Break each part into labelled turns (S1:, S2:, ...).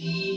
S1: be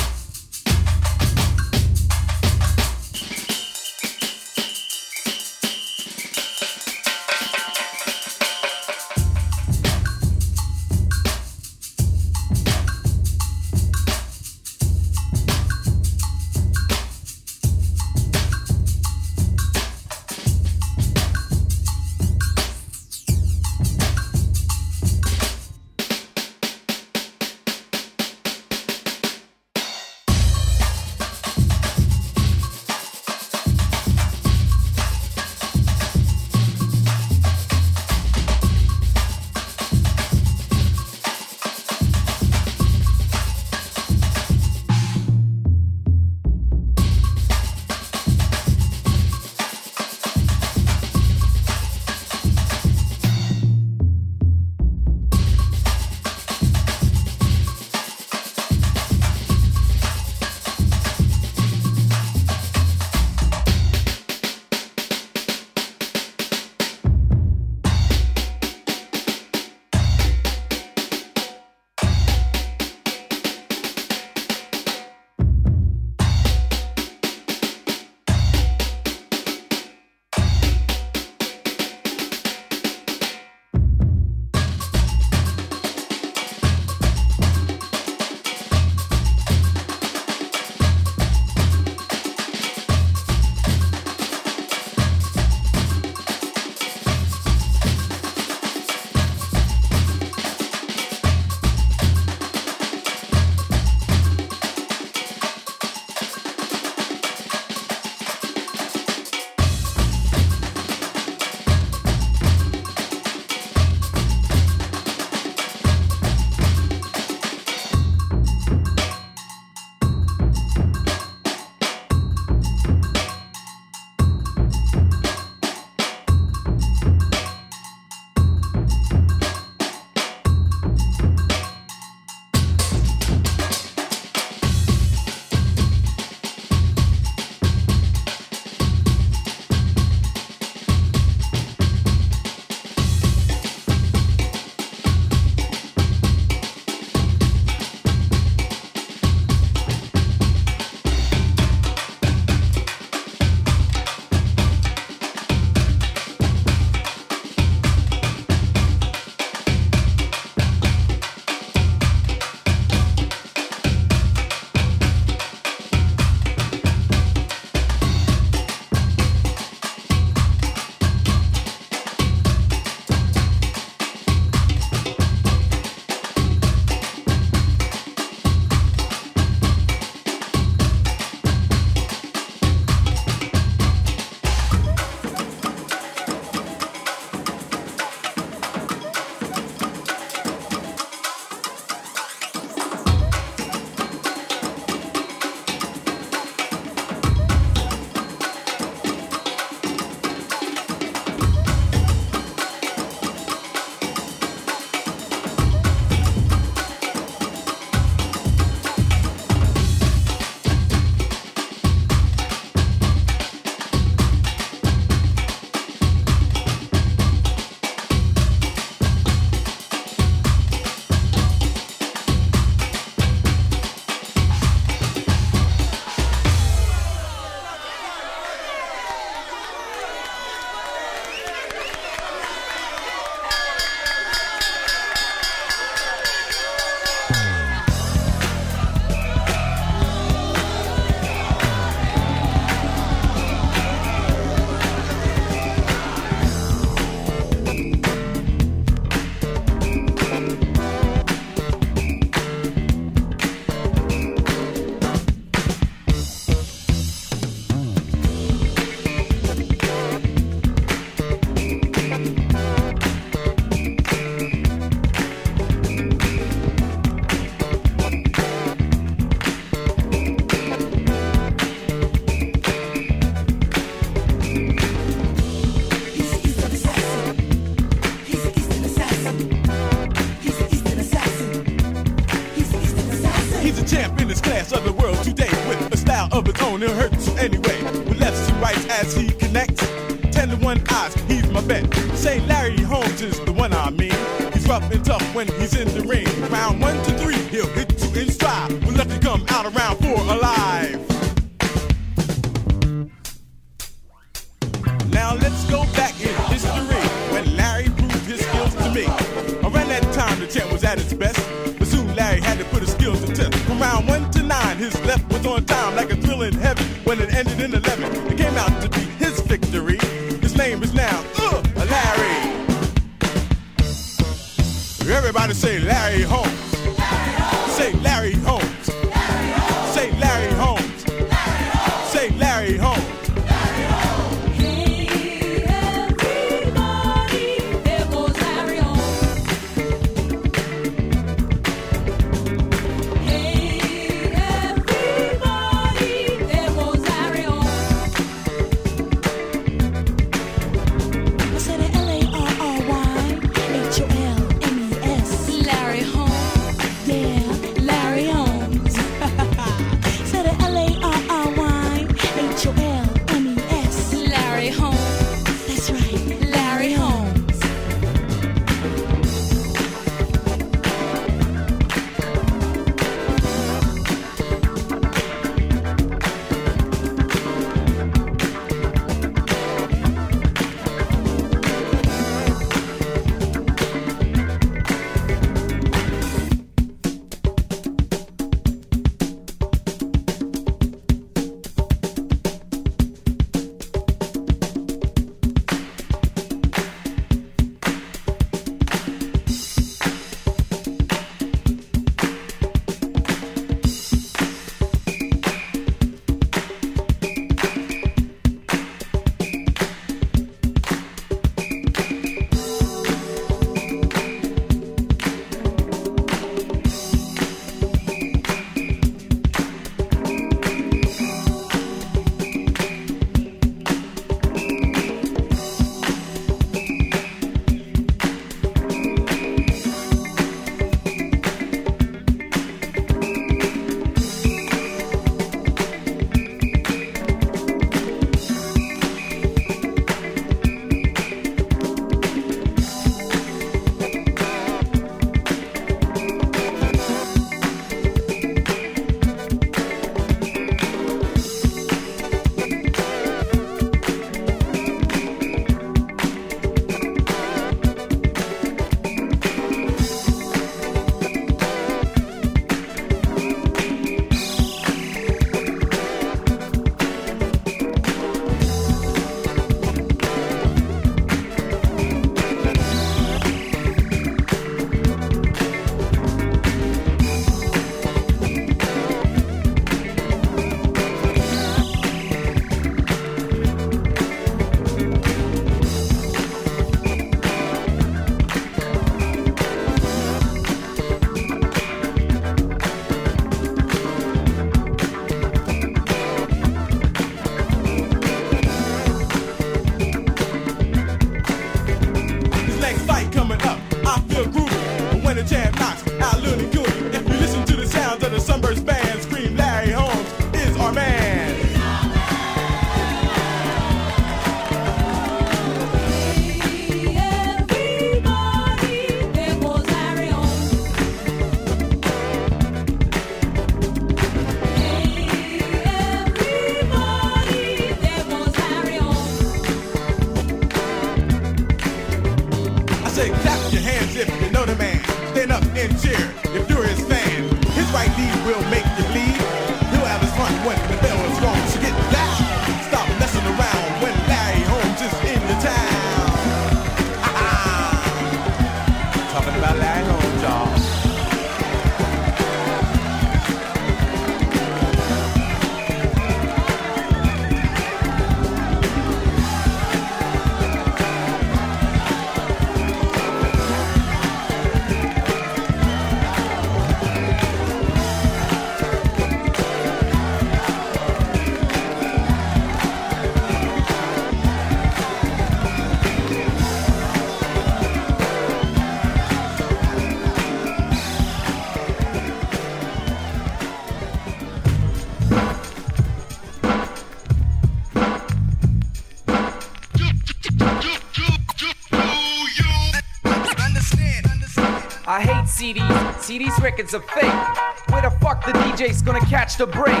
S2: CDs. CDs records are fake. Where the fuck the DJ's gonna catch the break?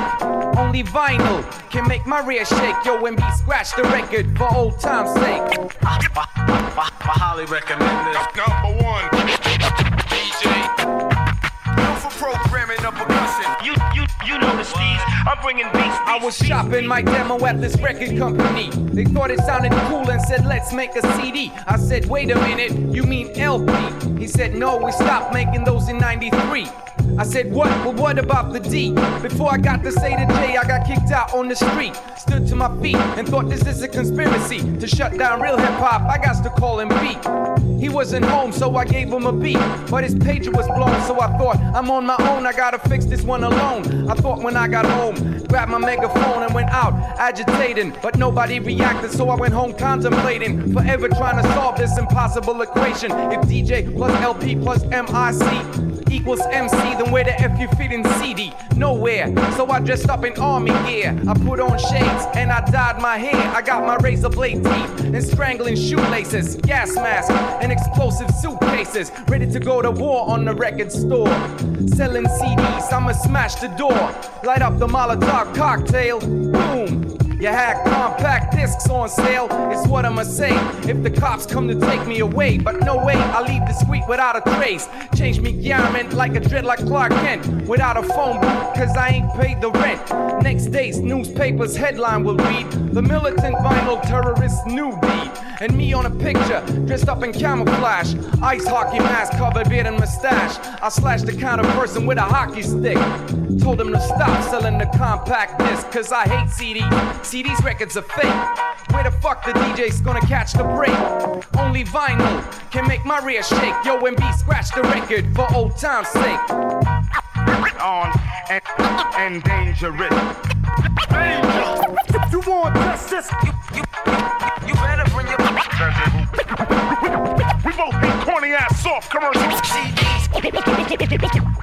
S2: Only vinyl can make my rear shake. Yo, Embee scratch the record for old time's sake.
S3: I highly recommend this.
S4: Number one.
S3: DJ. Known for programming the percussion.
S5: You, I'm beats.
S2: I was shopping my demo at this record company. They thought it sounded cool and said, let's make a CD. I said, wait a minute, you mean LP? He said, no, we stopped making those in 93. I said, what? Well, what about the D? Before I got to say the J, I got kicked out on the street. Stood to my feet and thought this is a conspiracy to shut down real hip hop. I got to call him beat. He wasn't home, so I gave him a beat. But his pager was blown, so I thought, I'm on my own, I gotta fix this one alone. I thought when I got home, grabbed my megaphone and went out, agitating. But nobody reacted, so I went home contemplating. Forever trying to solve this impossible equation. If DJ plus LP plus MIC equals MC, then where the F you fit in CD? Nowhere. So I dressed up in army gear. I put on shades and I dyed my hair. I got my razor blade teeth and strangling shoelaces, gas mask, and explosive suitcases. Ready to go to war on the record store. Selling CDs, I'ma smash the door. Light up the Molotov cocktail. Boom. You had compact discs on sale, it's what I'ma say. If the cops come to take me away, but no way, I leave discreet without a trace. Change me garment like a dread like Clark Kent, without a phone booth, cause I ain't paid the rent. Next day's newspaper's headline will read The militant vinyl terrorist new deed. And me on a picture, dressed up in camouflage. Ice hockey mask, covered beard and mustache. I slashed the kind of person with a hockey stick. Told him to stop selling the compact disc, cause I hate CDs. these records are fake. Where the fuck the DJ's gonna catch the break? Only vinyl can make my rear shake. Yo, Embee scratch the record for old time's sake.
S4: On and, and dangerous. Danger. You want justice?
S3: You, better bring your
S4: We both need corny ass soft commercials.
S3: CDs.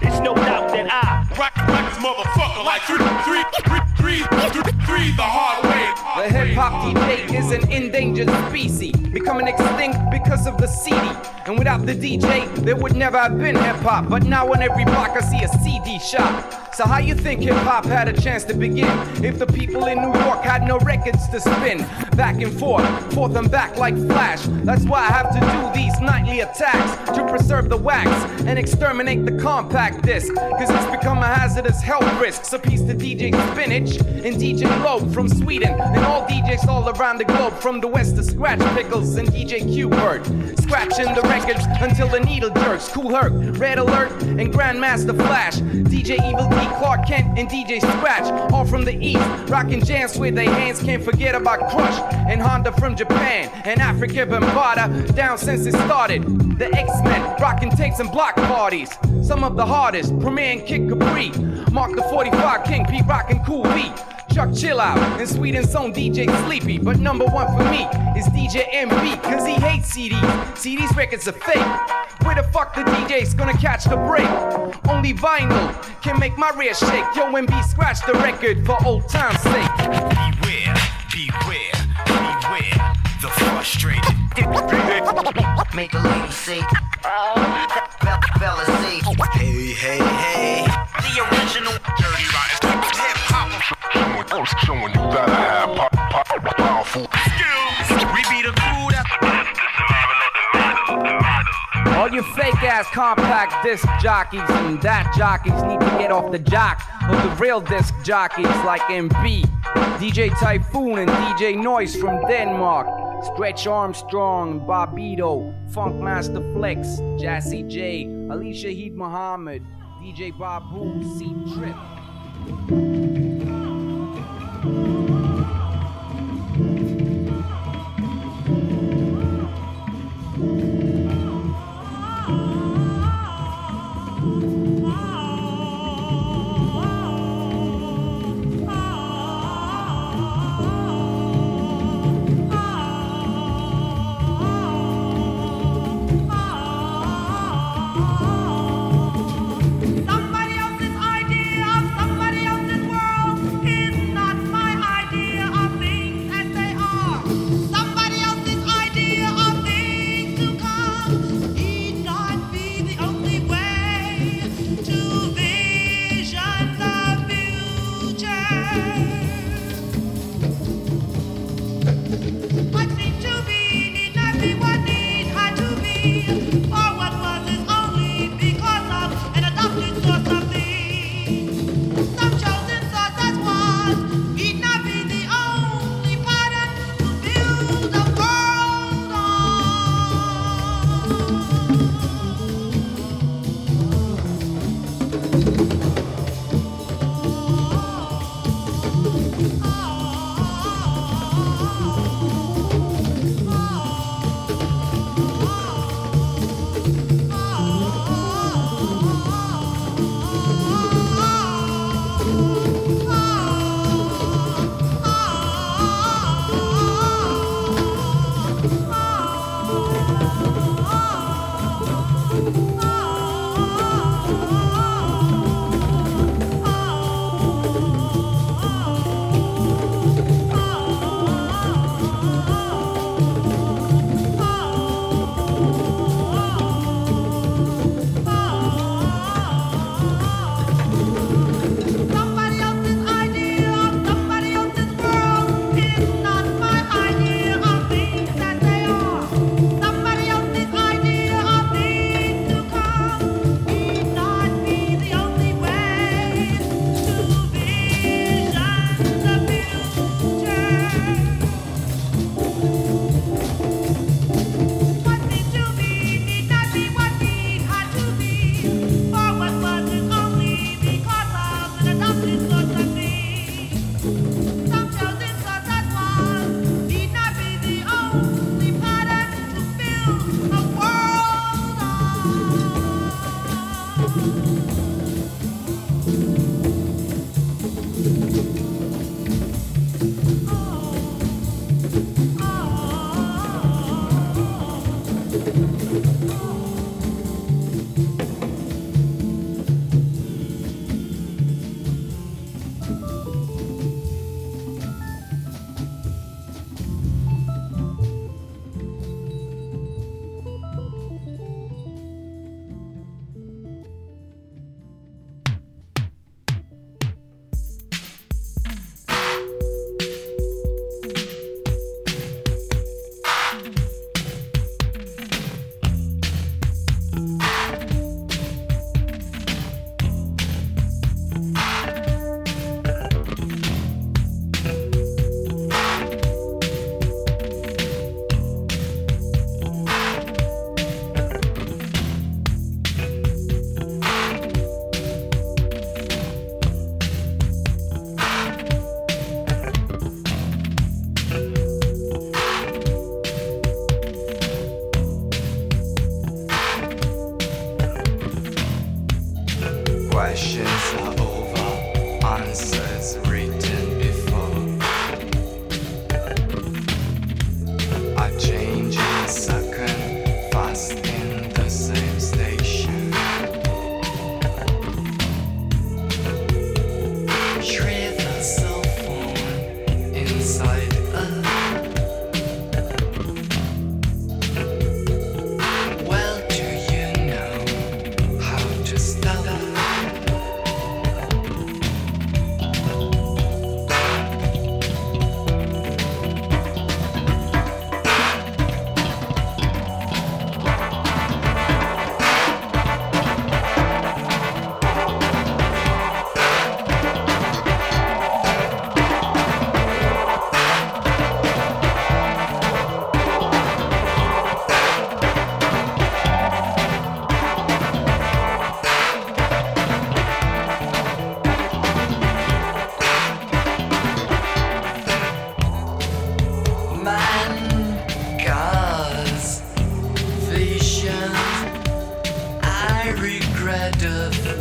S5: It's no doubt that I
S4: Rock, rock this motherfucker like three, three, three, three, three, three the hard way.
S2: The hip hop DJ is an endangered species, becoming extinct because of the CD. And without the DJ, there would never have been hip hop. But now on every block, I see a CD shop. So how you think hip hop had a chance to begin if the people in New York had no records to spin? Back and forth, forth and back like Flash. That's why I have to do these nightly attacks to preserve the wax and exterminate the compact disc. Cause it's become a hazardous health risk. So peace to DJ Spinach and DJ Lobe from Sweden and all DJs all around the globe from the west to Scratch Pickles and DJ Qbert. Scratching the records until the needle jerks. Kool Herc, Red Alert, and Grandmaster Flash. DJ Evil Dee, Clark Kent, and DJ Scratch. All from the east, rocking jams with their hands. Can't forget about Krush and Honda from Japan. And Afrika Bambaataa, down since it started. The X-Men, rocking tapes and block parties. Some of the hardest, Premier and Kid Capri. Mark the 45 King, Pete rocking Cool Beat. Chuck Chillout and Sweden's own DJ Sleepy. But number one for me is DJ Embee, cause he hates CDs. CDs records are fake. Where the fuck the DJ's gonna catch the break? Only vinyl can make my rear shake. Yo, Embee scratch the record for old time's sake.
S3: Beware. The frustrated. Make a lady say. Bella, Bella say. Hey, hey, hey. The original dirty rotten hip hop.
S4: Showing you gotta have
S2: All you fake ass compact disc jockeys and that jockeys need to get off the jock of the real disc jockeys like Embee, DJ Typhoon, and DJ Noise from Denmark. Stretch Armstrong, Bobbito, Funkmaster Flex, Jazzy Jay, Ali Shaheed Muhammad, DJ Babu, C Trip.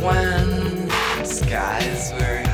S6: when skies were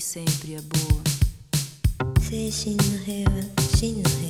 S6: sempre é boa. The river, in the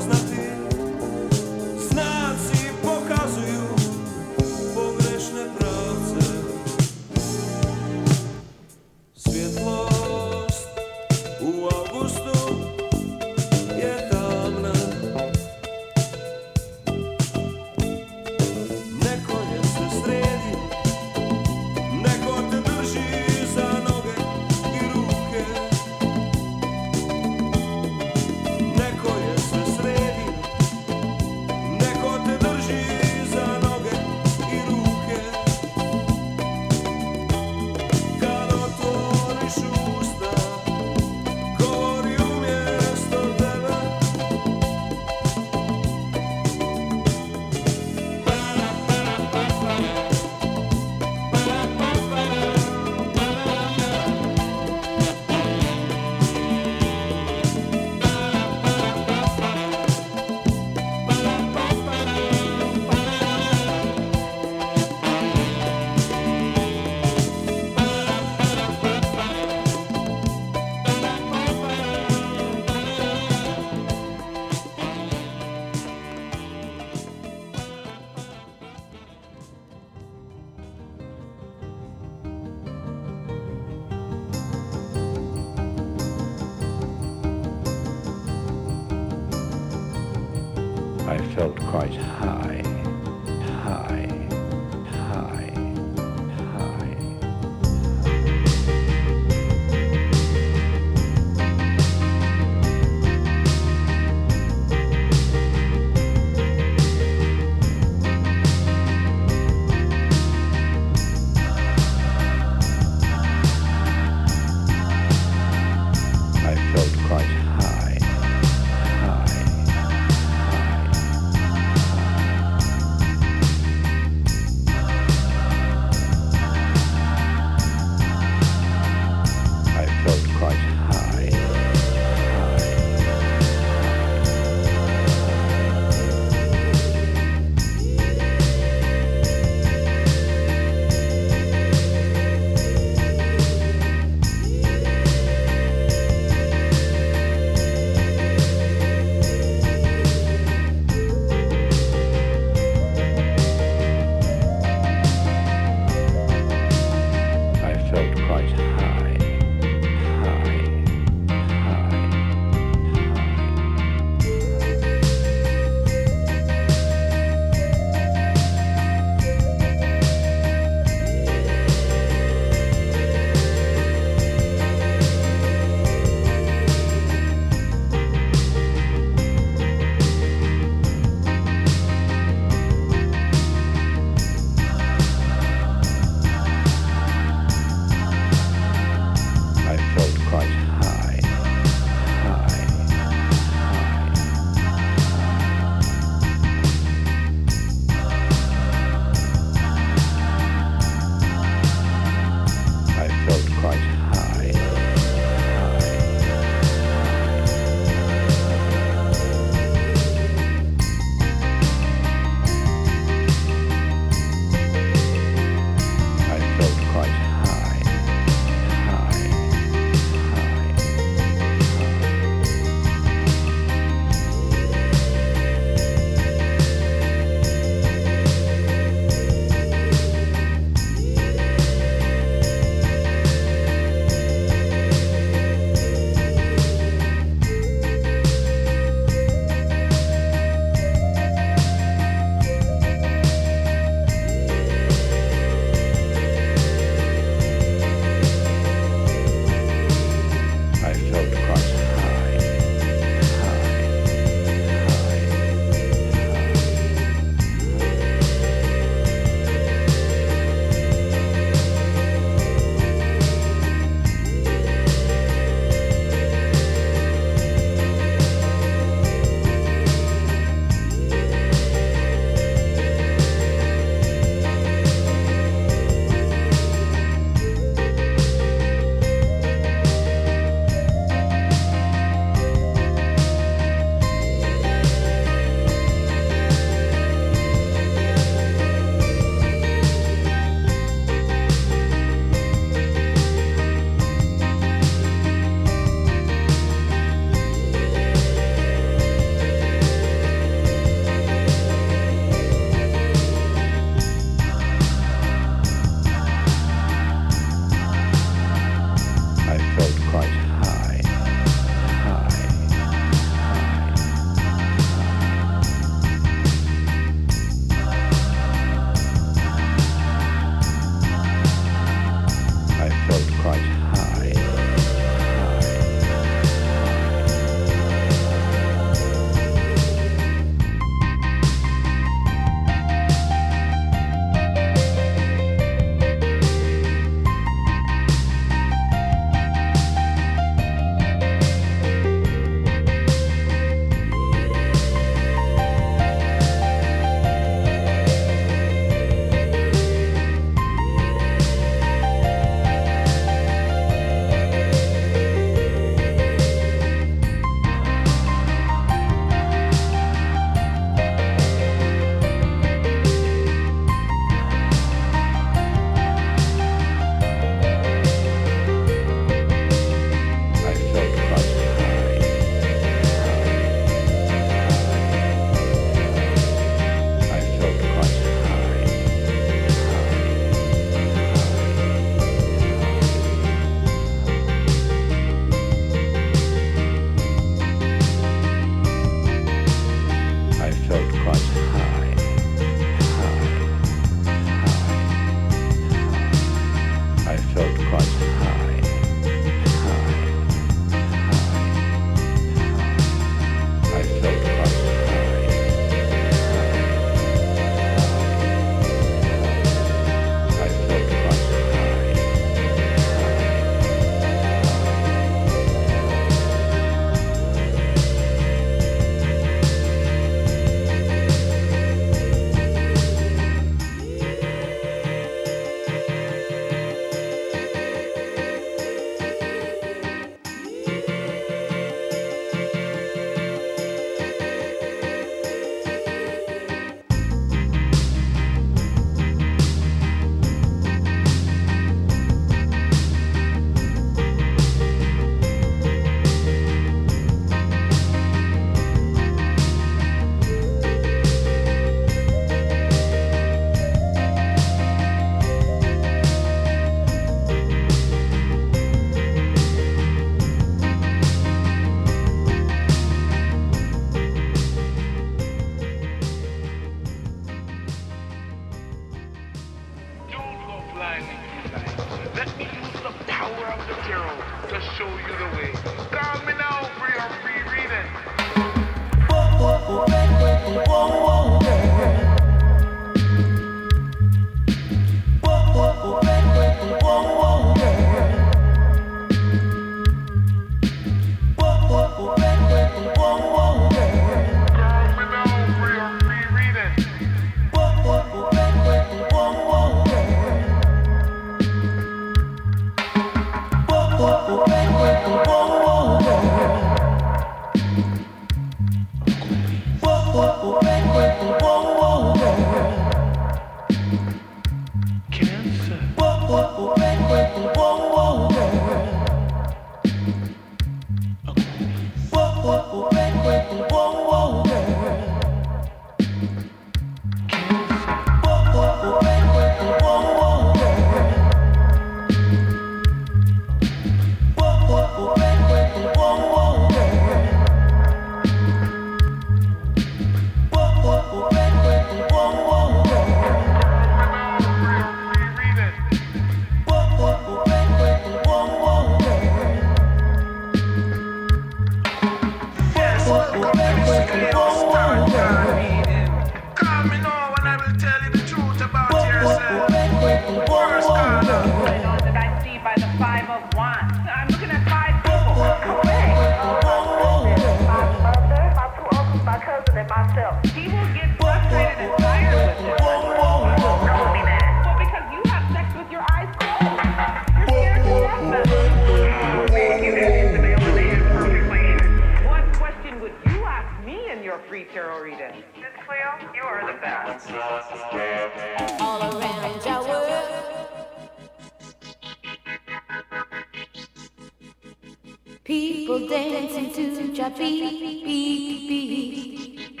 S6: people dancing to cha beat, beat, beat.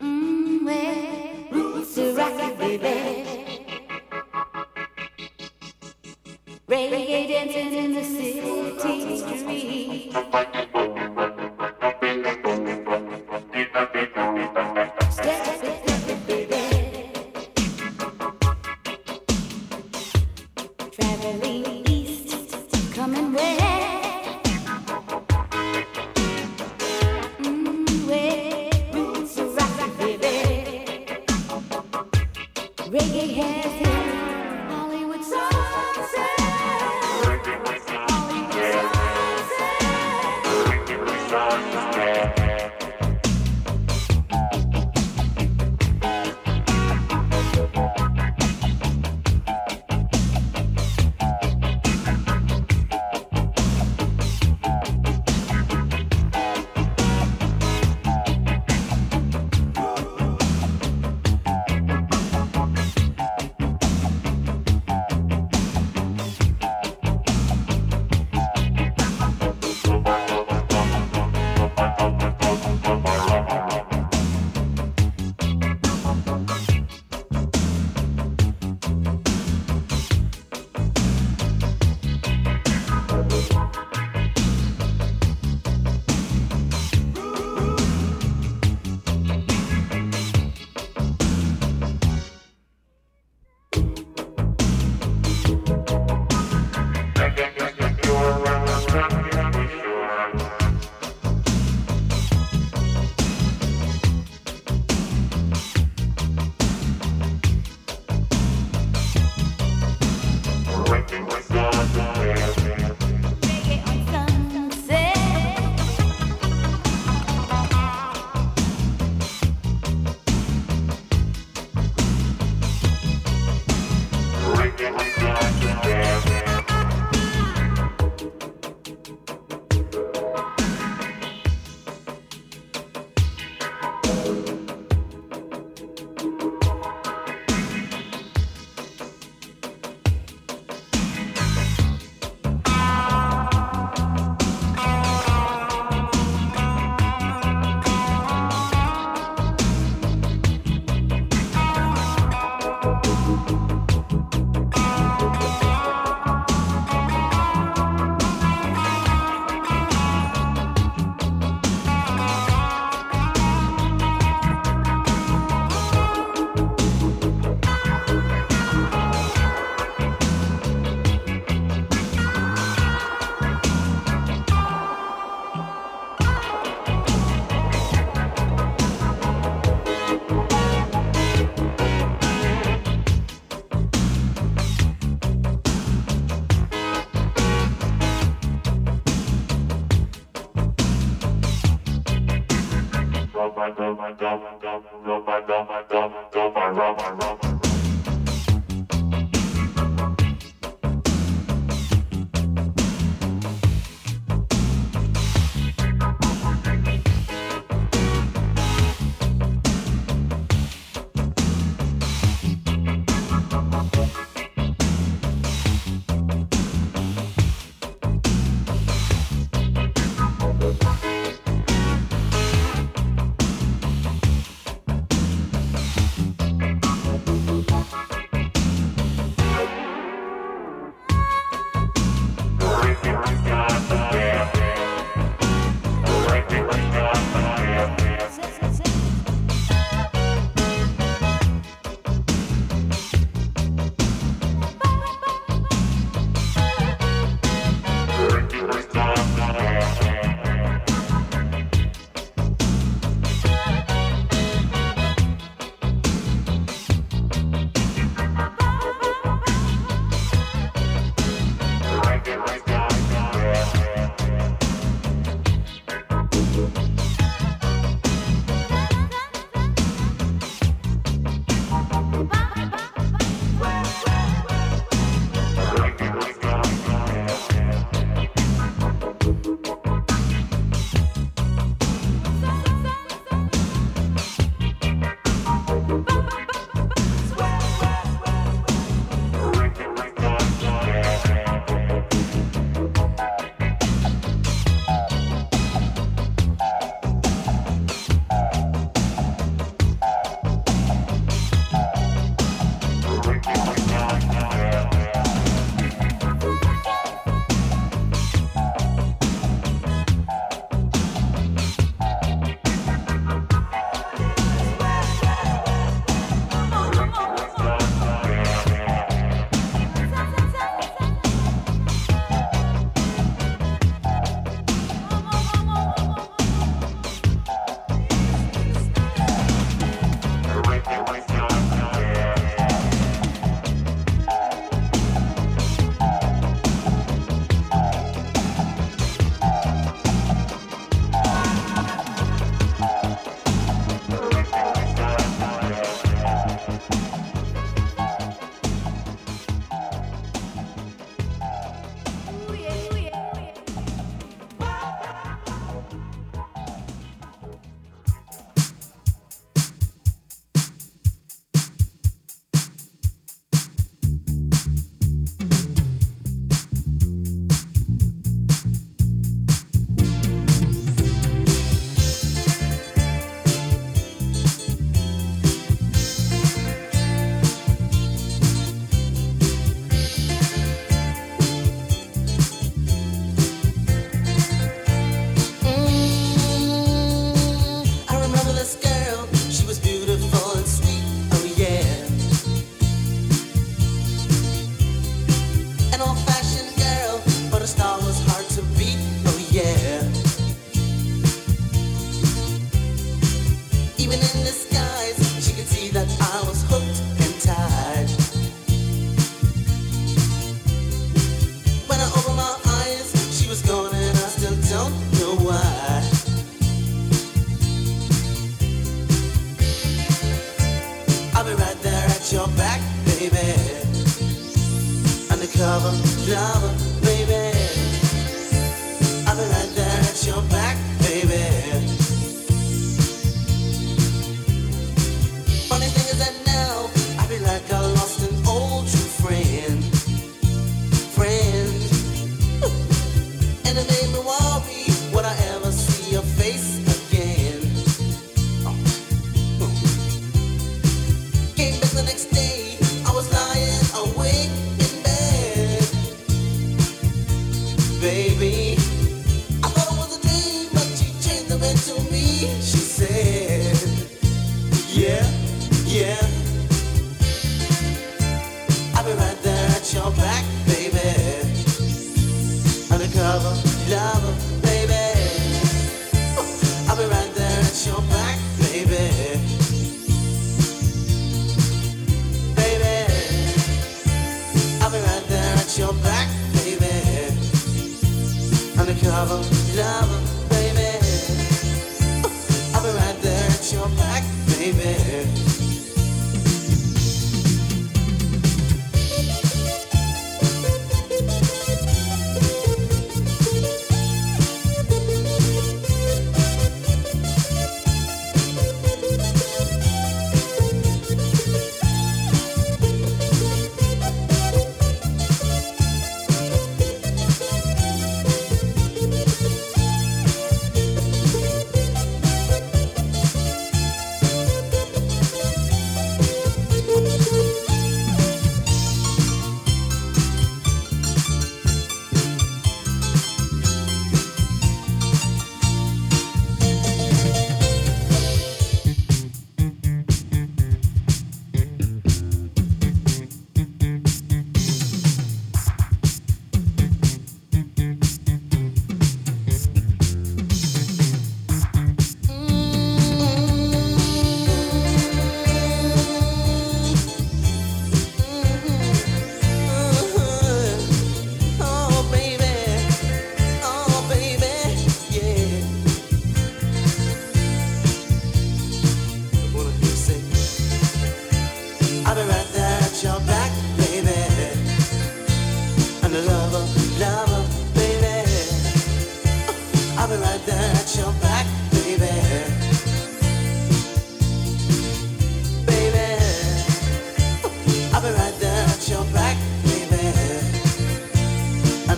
S6: Mmm, well, roots to rock baby. Reggae dancing in the city
S7: street. rubber, rubber, rubber, rubber.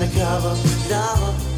S7: Deep inside